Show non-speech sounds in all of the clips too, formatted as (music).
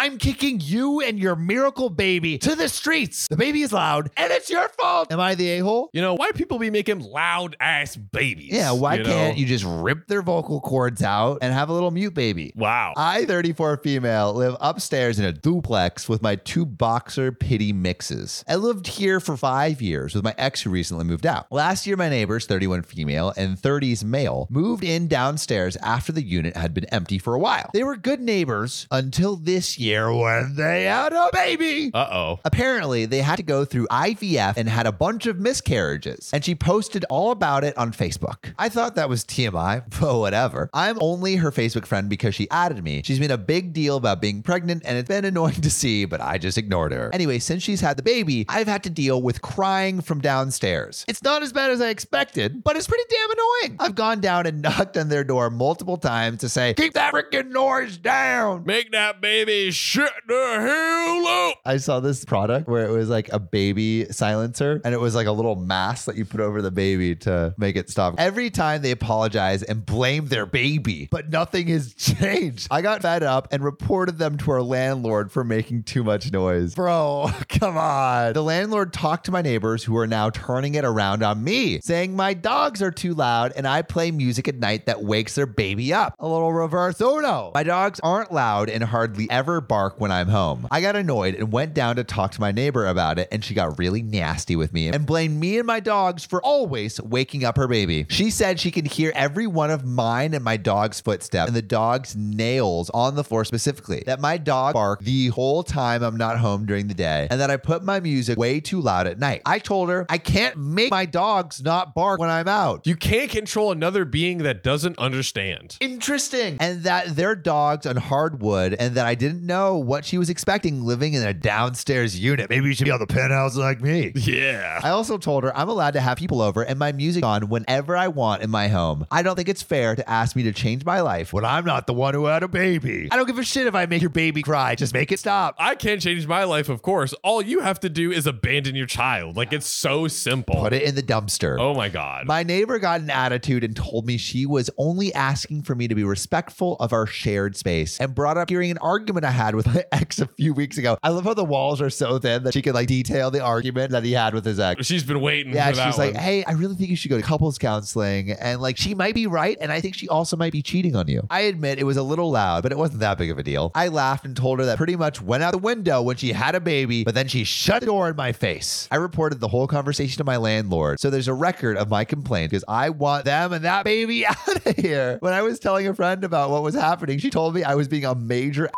I'm kicking you and your miracle baby to the streets. The baby is loud and it's your fault. Am I the a hole? You know, why people be making loud ass babies? Yeah, why you can't know? you just rip their vocal cords out and have a little mute baby? Wow. I, 34 female, live upstairs in a duplex with my two boxer pitty mixes. I lived here for five years with my ex who recently moved out. Last year, my neighbors, 31 female and 30s male, moved in downstairs after the unit had been empty for a while. They were good neighbors until this year when they had a baby. Uh oh. Apparently, they had to go through IVF and had a bunch of miscarriages. And she posted all about it on Facebook. I thought that was TMI, (laughs) but whatever. I'm only her Facebook friend because she added me. She's made a big deal about being pregnant, and it's been annoying (laughs) to see, but I just ignored her. Anyway, since she's had the baby, I've had to deal with crying from downstairs. It's not as bad as I expected, but it's pretty damn annoying. I've gone down and (laughs) knocked on their door multiple times to say, Keep that freaking noise down. Make that baby the hell. I saw this product where it was like a baby silencer and it was like a little mask that you put over the baby to make it stop. Every time they apologize and blame their baby, but nothing has (laughs) changed. I got fed up and reported them to our landlord for making too much noise. Bro, (laughs) come on. The landlord talked to my neighbors who are now turning it around on me, saying my dogs are too loud and I play music at night that wakes their baby up. A little reverse oh, Uno. My dogs aren't loud and hardly ever bark when I'm home. I got annoyed and went down to talk to my neighbor about it, and she got really nasty with me and blamed me and my dogs for always waking up her baby. She said she can hear every one of mine and my dog's footsteps and the dog's nails on the floor specifically. That my dog bark the whole time I'm not home during the day, and that I put my music way too loud at night. I told her I can't make my dogs not bark when I'm out. You can't control another being that doesn't understand. Interesting. And that their dogs on hardwood, and that I didn't know what she was expecting living in a downstairs unit. Maybe you should be on the penthouse like me. Yeah. I also told her I'm allowed to have people over and my music on whenever I want in my home. I don't think it's fair to ask me to change my life when I'm not the one who had a baby. I don't give a shit if I make your baby cry. Just make it stop. I can't change my life, of course. All you have to do is abandon your child. Like it's so simple. Put it in the dumpster. Oh my god. My neighbor got an attitude and told me she was only asking for me to be respectful of our shared space and brought up hearing an argument I had with (laughs) my ex a few weeks ago. I love how the walls are so thin that she can like detail the argument that he had with his ex. She's been waiting Yeah, she's like, one. hey, I really think you should go to couples counseling. And like, she might be right. And I think she also might be cheating on you. I admit it was a little loud, but it wasn't that big of a deal. I laughed and told her that pretty much went out the window when she had a baby, but then she shut the door in my face. I reported the whole conversation to my landlord. So there's a record of my complaint because I want them and that baby (laughs) out of here. When I was telling a friend about what was happening, she told me I was being a major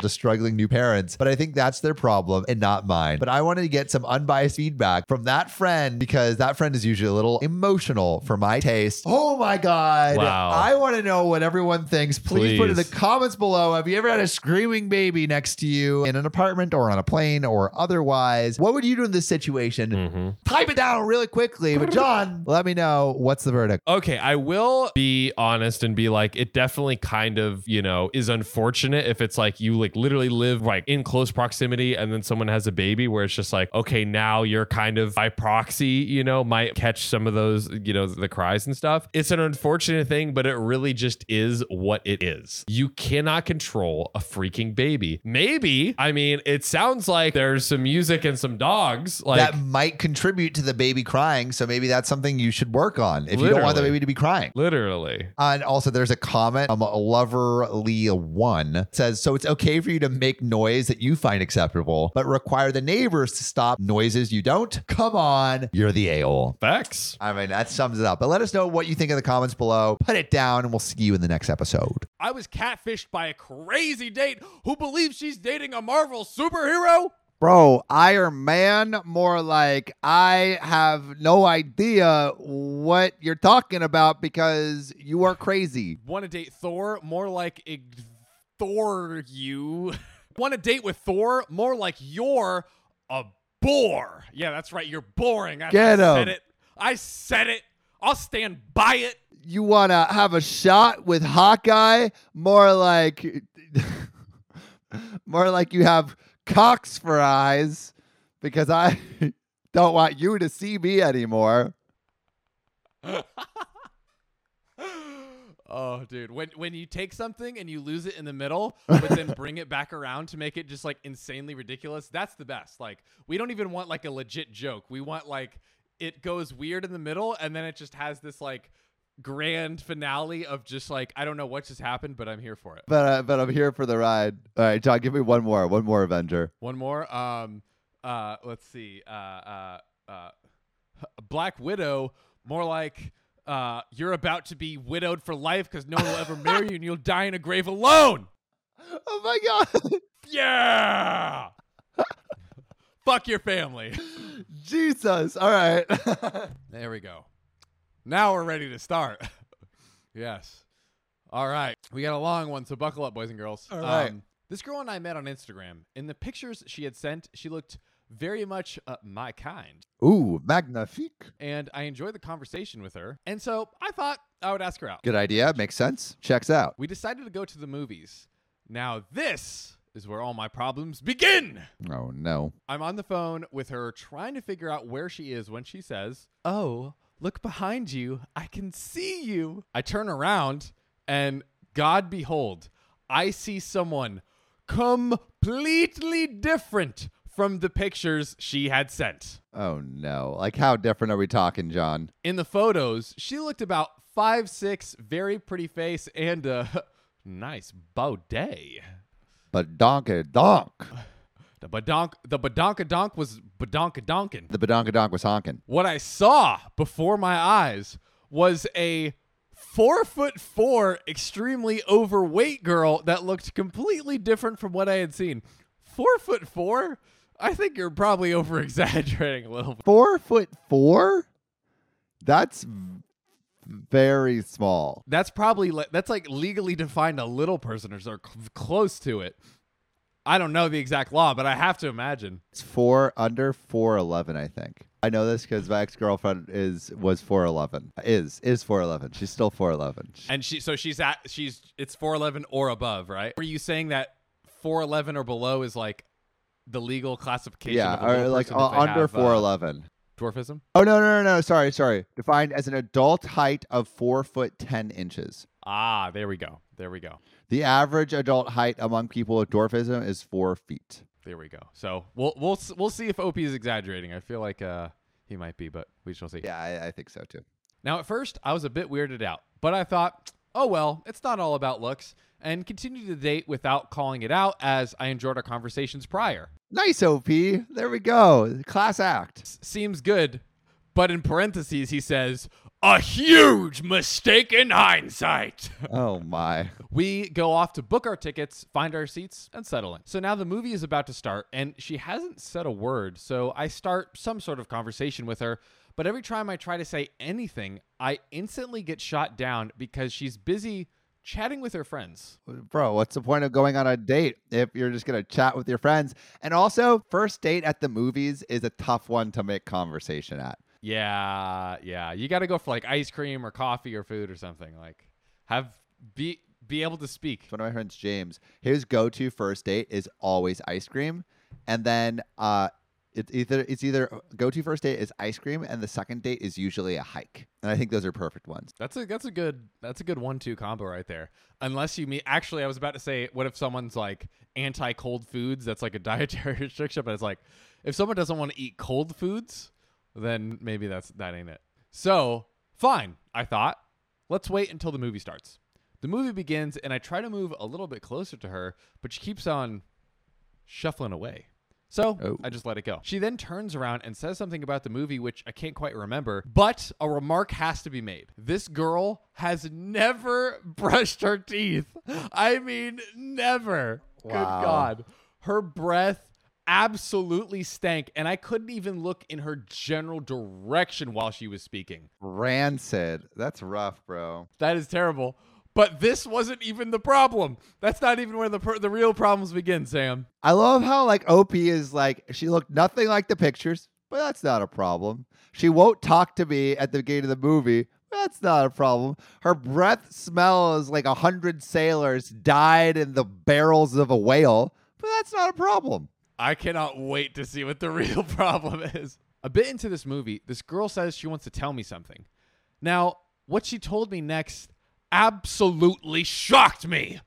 to struggling new parents, but I think that's their problem and not mine. But I wanted to get some unbiased feedback from that friend because that friend is usually a little emotional for my taste. Oh my God. Wow. I want to know what everyone thinks. Please, put in the comments below. Have you ever had a screaming baby next to you in an apartment or on a plane or otherwise? What would you do in this situation? Mhm. Type it down really quickly. But John, (laughs) let me know what's the verdict. Okay, I will be honest and be like, it definitely kind of, you know, is unfortunate if it's like you like literally live like in close proximity and then someone has a baby where it's just like, okay, now you're kind of by proxy, you know, might catch some of those, you know, the cries and stuff. It's an unfortunate thing, but it really just is what it is. You cannot control a freaking baby. Maybe, I mean, it sounds like there's some music and some dogs. Like, that might contribute to the baby crying. So maybe that's something you should work on if you don't want the baby to be crying. literally. And also, there's a comment. Um, Loverly one says, "So it's okay for you to make noise that you find acceptable, but require the neighbors to stop noises you don't. Come on, you're the a hole." Facts. I mean, that sums it up. But let us know what you think in the comments below. Put it down, and we'll see you in the next episode. I was catfished by a crazy date who believes she's dating a Marvel superhero. Bro, Iron Man, more like I have no idea what you're talking about because you are crazy. Want to date Thor? More like ig- Thor you. (laughs) Want to date with Thor? More like you're a bore. Yeah, that's right. You're boring. I, Get said it. I said it. I'll stand by it. You want to have a shot with Hawkeye? More like (laughs) more like you have cocks for eyes because I (laughs) don't want you to see me anymore. Oh, dude. When when you take something and you lose it in the middle, but then (laughs) bring it back around to make it just like insanely ridiculous, that's the best. Like, we don't even want like a legit joke. We want like it goes weird in the middle and then it just has this like grand finale of just like I don't know what just happened, but I'm here for it. But uh, but I'm here for the ride. All right, John, give me one more. One more Avenger. One more. Um uh let's see. Uh uh uh Black Widow, more like uh, you're about to be widowed for life because no one will ever marry you and you'll die in a grave alone. (laughs) Oh my god. (laughs) Yeah. Fuck your family. Jesus. All right. (laughs) There we go. Now we're ready to start. yes. All right. We got a long one, so buckle up, boys and girls. All right. Um, this girl and I met on Instagram. In the pictures she had sent, she looked very much uh, my kind. Ooh, magnifique. And I enjoyed the conversation with her. And so I thought I would ask her out. Good idea. Makes sense. Checks out. We decided to go to the movies. Now, this is where all my problems begin. Oh no. I'm on the phone with her trying to figure out where she is when she says, Oh, look behind you. I can see you. I turn around and God behold, I see someone completely different from the pictures she had sent. Oh no. Like how different are we talking, John? In the photos, she looked about five six, very pretty face, and a (laughs) nice baudet. But donkey donk. (sighs) The badonk, the badonkadonk was badonka donkin. The badonka donk was honking. What I saw before my eyes was a four foot four, extremely overweight girl that looked completely different from what I had seen. Four foot four? I think you're probably over exaggerating a little bit. Four foot four? That's very small. That's probably le- that's like legally defined a little person or so cl- close to it. I don't know the exact law, but I have to imagine. It's four under four eleven, I think. I know this because my ex girlfriend is was four eleven. Is is four eleven. She's still four eleven. And she so she's at she's it's 411 or above, right? Were you saying that 411 or below is like the legal classification Yeah, of or like uh, under uh, four eleven. dwarfism? Oh no no no no! Sorry sorry. Defined as an adult height of four foot ten inches. Ah, there we go. There we go. The average adult height among people with dwarfism is four feet. There we go. So we'll we'll we'll see if OP is exaggerating. I feel like uh he might be, but we shall see. Yeah, I, I think so too. Now at first I was a bit weirded out, but I thought, oh well, it's not all about looks, and continued the date without calling it out as I enjoyed our conversations prior. Nice OP. There we go. Class act. Seems good, but in parentheses he says a huge mistake in hindsight. (laughs) Oh my. We go off to book our tickets, find our seats, and settle in. So now the movie is about to start, and she hasn't said a word. So I start some sort of conversation with her. But every time I try to say anything, I instantly get shot down because she's busy chatting with her friends. Bro, what's the point of going on a date if you're just going to chat with your friends? And also, first date at the movies is a tough one to make conversation at. Yeah, yeah. You got to go for like ice cream or coffee or food or something. Like have be be able to speak. One of my friends, James, his go-to first date is always ice cream, and then uh, it's either it's either uh, go-to first date is ice cream, and the second date is usually a hike. And I think those are perfect ones. That's a that's a good that's a good one two combo right there. Unless you mean actually I was about to say what if someone's like anti cold foods that's like a (laughs) dietary restriction but it's like if someone doesn't want to eat cold foods then maybe that's that ain't it. So, fine, I thought. Let's wait until the movie starts. The movie begins and I try to move a little bit closer to her, but she keeps on shuffling away. So Oh. I just let it go. She then turns around and says something about the movie, which I can't quite remember, but a remark has to be made. This girl has never (laughs) brushed her teeth. I mean, never. Good God. Her breath absolutely stank, and I couldn't even look in her general direction while she was speaking. Rancid. That's rough, bro. That is terrible. But this wasn't even the problem. That's not even where the per- the real problems begin, Sam. I love how like OP is like she looked nothing like the pictures, but that's not a problem. She won't talk to me at the beginning of the movie. That's not a problem. Her breath smells like a hundred sailors died in the barrels of a whale, but that's not a problem. I cannot wait to see what the (laughs) real problem is. A bit into this movie, this girl says she wants to tell me something. Now, what she told me next, absolutely shocked me.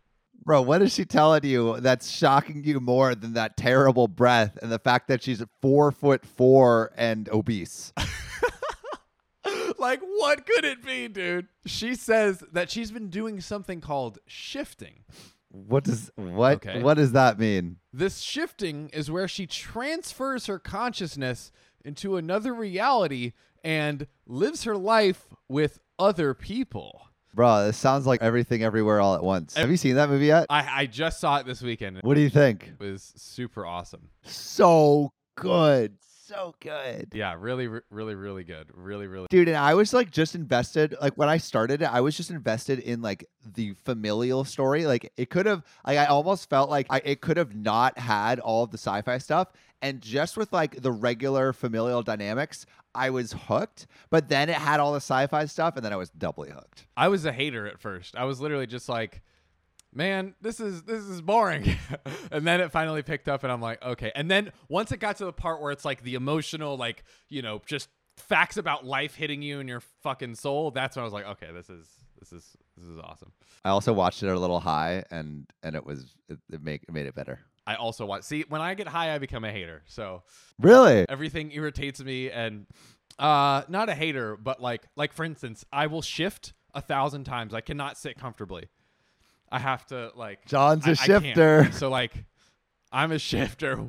Bro, what is she telling you that's shocking you more than that terrible breath and the fact that she's four foot four and obese? (laughs) like, what could it be, dude? She says that she's been doing something called shifting. What does what Okay. what does that mean? This shifting is where she transfers her consciousness into another reality and lives her life with other people. Bro, this sounds like everything everywhere all at once. Have you seen that movie yet? I, I just saw it this weekend. What do you think? It was super awesome. So good. So good. Yeah, really, re- really, really good. Really, really. Dude, and I was like just invested. Like when I started it, I was just invested in like the familial story. Like it could have, like I almost felt like I, it could have not had all of the sci-fi stuff, and just with like the regular familial dynamics, I was hooked. But then it had all the sci-fi stuff, and then I was doubly hooked. I was a hater at first. I was literally just like, man, this is this is boring. (laughs) and then it finally picked up and I'm like, okay. And then once it got to the part where it's like the emotional, like, you know, just facts about life hitting you in your fucking soul, that's when I was like, okay, this is this is this is awesome. I also watched it a little high, and and it was it, it make it made it better. I also want see when I get high I become a hater. So Really? everything irritates me and uh not a hater, but like like for instance, I will shift a thousand times. I cannot sit comfortably. I have to like John's a I- I shifter. So like, I'm a shifter. (laughs)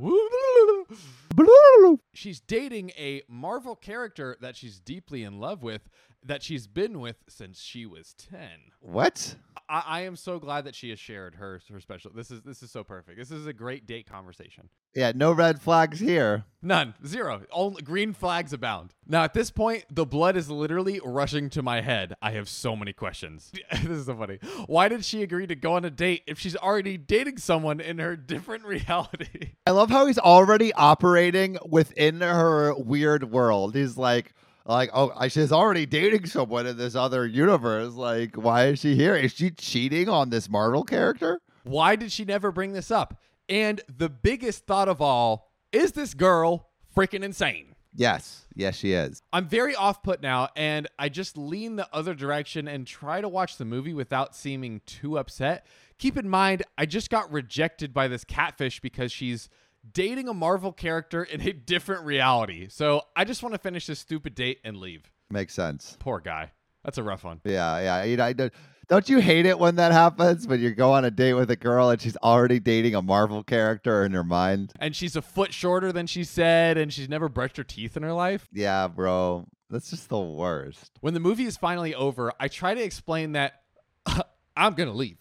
She's dating a Marvel character that she's deeply in love with, that she's been with since she was ten. What? I, I am so glad that she has shared her her special. This is this is so perfect. This is a great date conversation. Yeah, no red flags here. None, zero. Only green flags abound. Now at this point, the blood is literally rushing to my head. I have so many questions. (laughs) this is so funny. Why did she agree to go on a date if she's already dating someone in her different (laughs) reality? I love how he's already operating within her weird world. He's like, like, oh, I- she's already dating someone in this other universe. Like, why is she here? Is she cheating on this Marvel character? Why did she never bring this up? And the biggest thought of all is this girl freaking insane? Yes, yes, she is. I'm very off put now, and I just lean the other direction and try to watch the movie without seeming too upset. Keep in mind, I just got rejected by this catfish because she's dating a Marvel character in a different reality. So I just want to finish this stupid date and leave. Makes sense. Poor guy. That's a rough one. Yeah, yeah. You know, I don't, don't you hate it when that happens? When you go on a date with a girl and she's already dating a Marvel character in her mind? And she's a foot shorter than she said, and she's never brushed her teeth in her life. Yeah, bro. That's just the worst. When the movie is finally over, I try to explain that (laughs) I'm going to leave.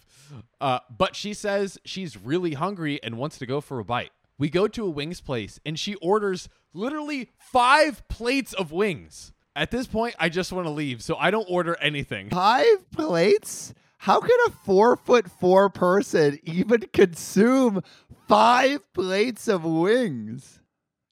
Uh, but she says she's really hungry and wants to go for a bite. We go to a wings place and she orders literally five plates of wings. At this point, I just want to leave, so I don't order anything. Five plates? How can a four foot four person even consume five plates of wings?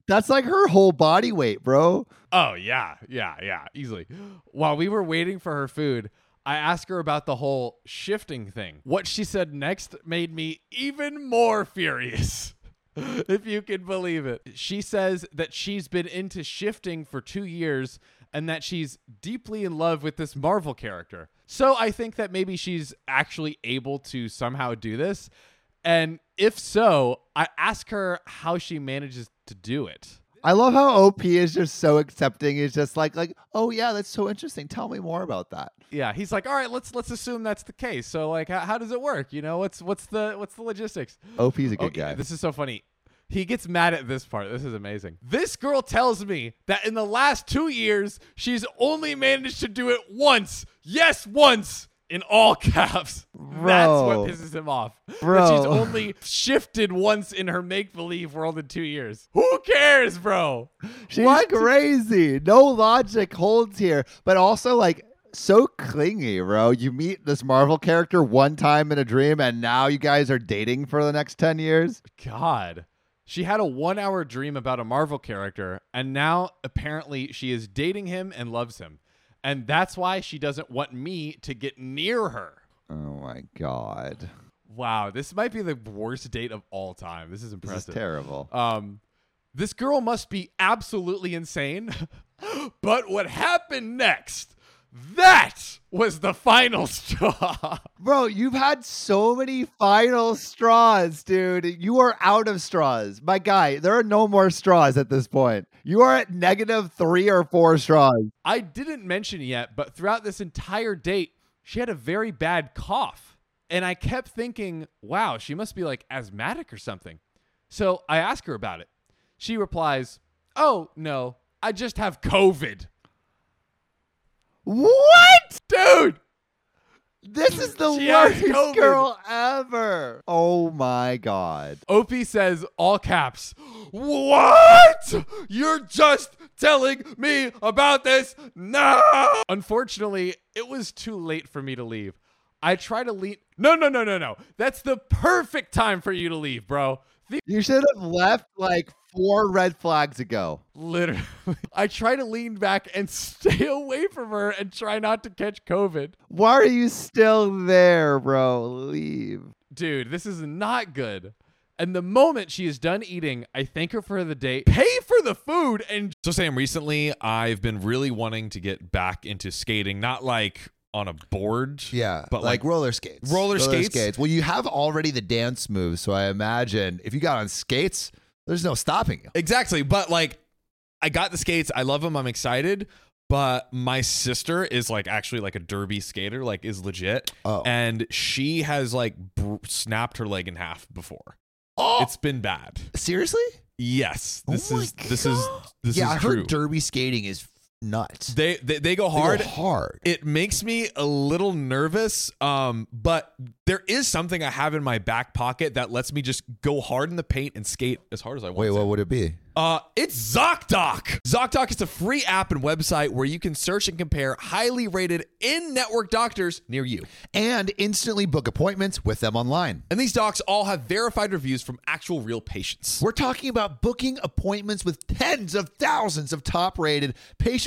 That's like her whole body weight, bro. Oh, yeah, yeah, yeah, easily. While we were waiting for her food, I asked her about the whole shifting thing. What she said next made me even more furious. (laughs) if you can believe it. She says that she's been into shifting for two years and that she's deeply in love with this Marvel character. So I think that maybe she's actually able to somehow do this. And if so, I ask her how she manages to do it. I love how OP is just so accepting. He's just like, like, oh yeah, that's so interesting. Tell me more about that. Yeah, he's like, all right, let's let's assume that's the case. So like, how, how does it work? You know, what's what's the what's the logistics? OP's a good guy. This is so funny. He gets mad at this part. This is amazing. This girl tells me that in the last two years, she's only managed to do it once. Yes, once. In all (laughs) caps. That's what pisses him off. That Bro. she's only shifted once in her make believe world in two years. Who cares, bro? She's What? crazy. No logic holds here, but also like so clingy, bro. You meet this Marvel character one time in a dream, and now you guys are dating for the next 10 years. God. She had a one hour dream about a Marvel character, and now apparently she is dating him and loves him. And that's why she doesn't want me to get near her. Oh my God. Wow, this might be the worst date of all time. This is This impressive. is terrible. Um, this girl must be absolutely insane. (laughs) but what happened next? That was the final (laughs) straw. Bro, you've had so many final straws, dude. You are out of straws. My guy, there are no more straws at this point. You are at negative three or four straws. I didn't mention yet, but throughout this entire date, she had a very bad cough. And I kept thinking, wow, she must be like asthmatic or something. So I ask her about it. She replies, oh, no, I just have COVID. What? Dude, This is the She has worst COVID. girl ever. Oh my God. OP says, all caps, What? You're just telling me about this now. Unfortunately, it was too late for me to leave. I try to leave. No, no, no, no, no. That's the perfect time for you to leave, bro. The- You should have left like four red flags ago. Literally. (laughs) I try to lean back and (laughs) stay away from her and try not to catch COVID. Why are you still there, bro? Leave. Dude, this is not good. And the moment she is done eating, I thank her for the date, pay for the food, and So Sam, recently I've been really wanting to get back into skating, not like on a board. Yeah, But, like, like, roller skates. roller skates? Well, you have already the dance moves, so I imagine if you got on skates, there's no stopping you. Exactly. But like I got the skates. I love them. I'm excited. But my sister is like actually like a derby skater, like is legit. Oh. And she has like br- snapped her leg in half before. Oh, It's been bad. seriously? Yes. This Oh is this is this yeah, is I true. heard derby skating is nuts. they, they they go They go hard. hard. it makes me a little nervous um but there is something i have in my back pocket that lets me just go hard in the paint and skate as hard as i want Wait, to. what would it be? Uh, it's ZocDoc. ZocDoc is a free app and website where you can search and compare highly rated in-network doctors near you. And instantly book appointments with them online. And these docs all have verified reviews from actual real patients. We're talking about booking appointments with tens of thousands of top rated, patient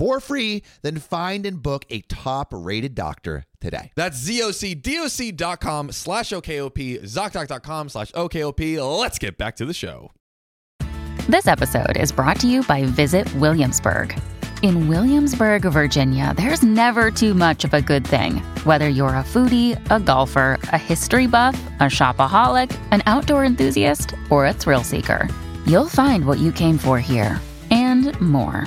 for free. Then find and book a top rated doctor today. That's zocdoc.com slash OKOP, ZocDoc.com slash OKOP. Let's get back to the show. This episode is brought to you by Visit Williamsburg. In Williamsburg, Virginia, there's never too much of a good thing. Whether you're a foodie, a golfer, a history buff, a shopaholic, an outdoor enthusiast, or a thrill seeker, you'll find what you came for here and more.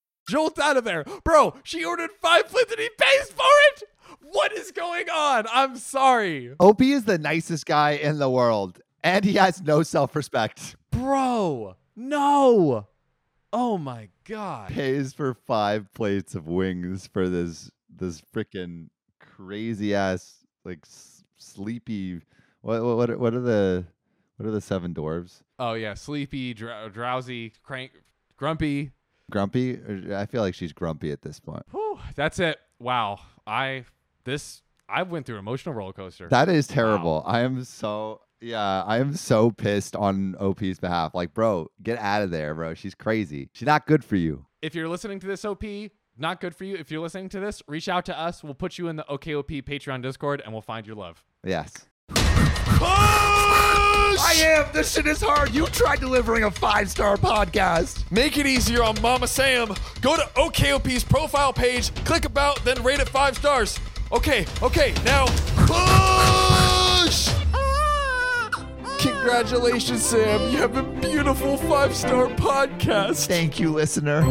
Jolt out of there. Bro, she ordered five plates and he pays for it? What is going on? I'm sorry. OP is the nicest guy in the world, and he has no self respect. Bro, no. Oh my God. Pays for five plates of wings for this this freaking crazy ass like s- sleepy. What what what are, the what are the seven dwarves? Oh, yeah. Sleepy, drow- drowsy, crank, grumpy. Grumpy? Or- I feel like she's grumpy at this point. Whew, that's it. Wow. I, this, I went through an emotional roller coaster. That is terrible. I am so yeah, I am so pissed on OP's behalf. Like, bro, get out of there, bro. She's crazy. She's not good for you. if you're listening to this OP, not good for you. If you're listening to this, reach out to us. We'll put you in the OKOP Patreon Discord and we'll find your love. Yes. I am. This shit is hard. You tried delivering a five star podcast. Make it easier on Mama Sam. Go to OKOP's profile page, click about, then rate it five stars. Okay, okay, now push! Congratulations, Sam. You have a beautiful five star podcast. Thank you, listener.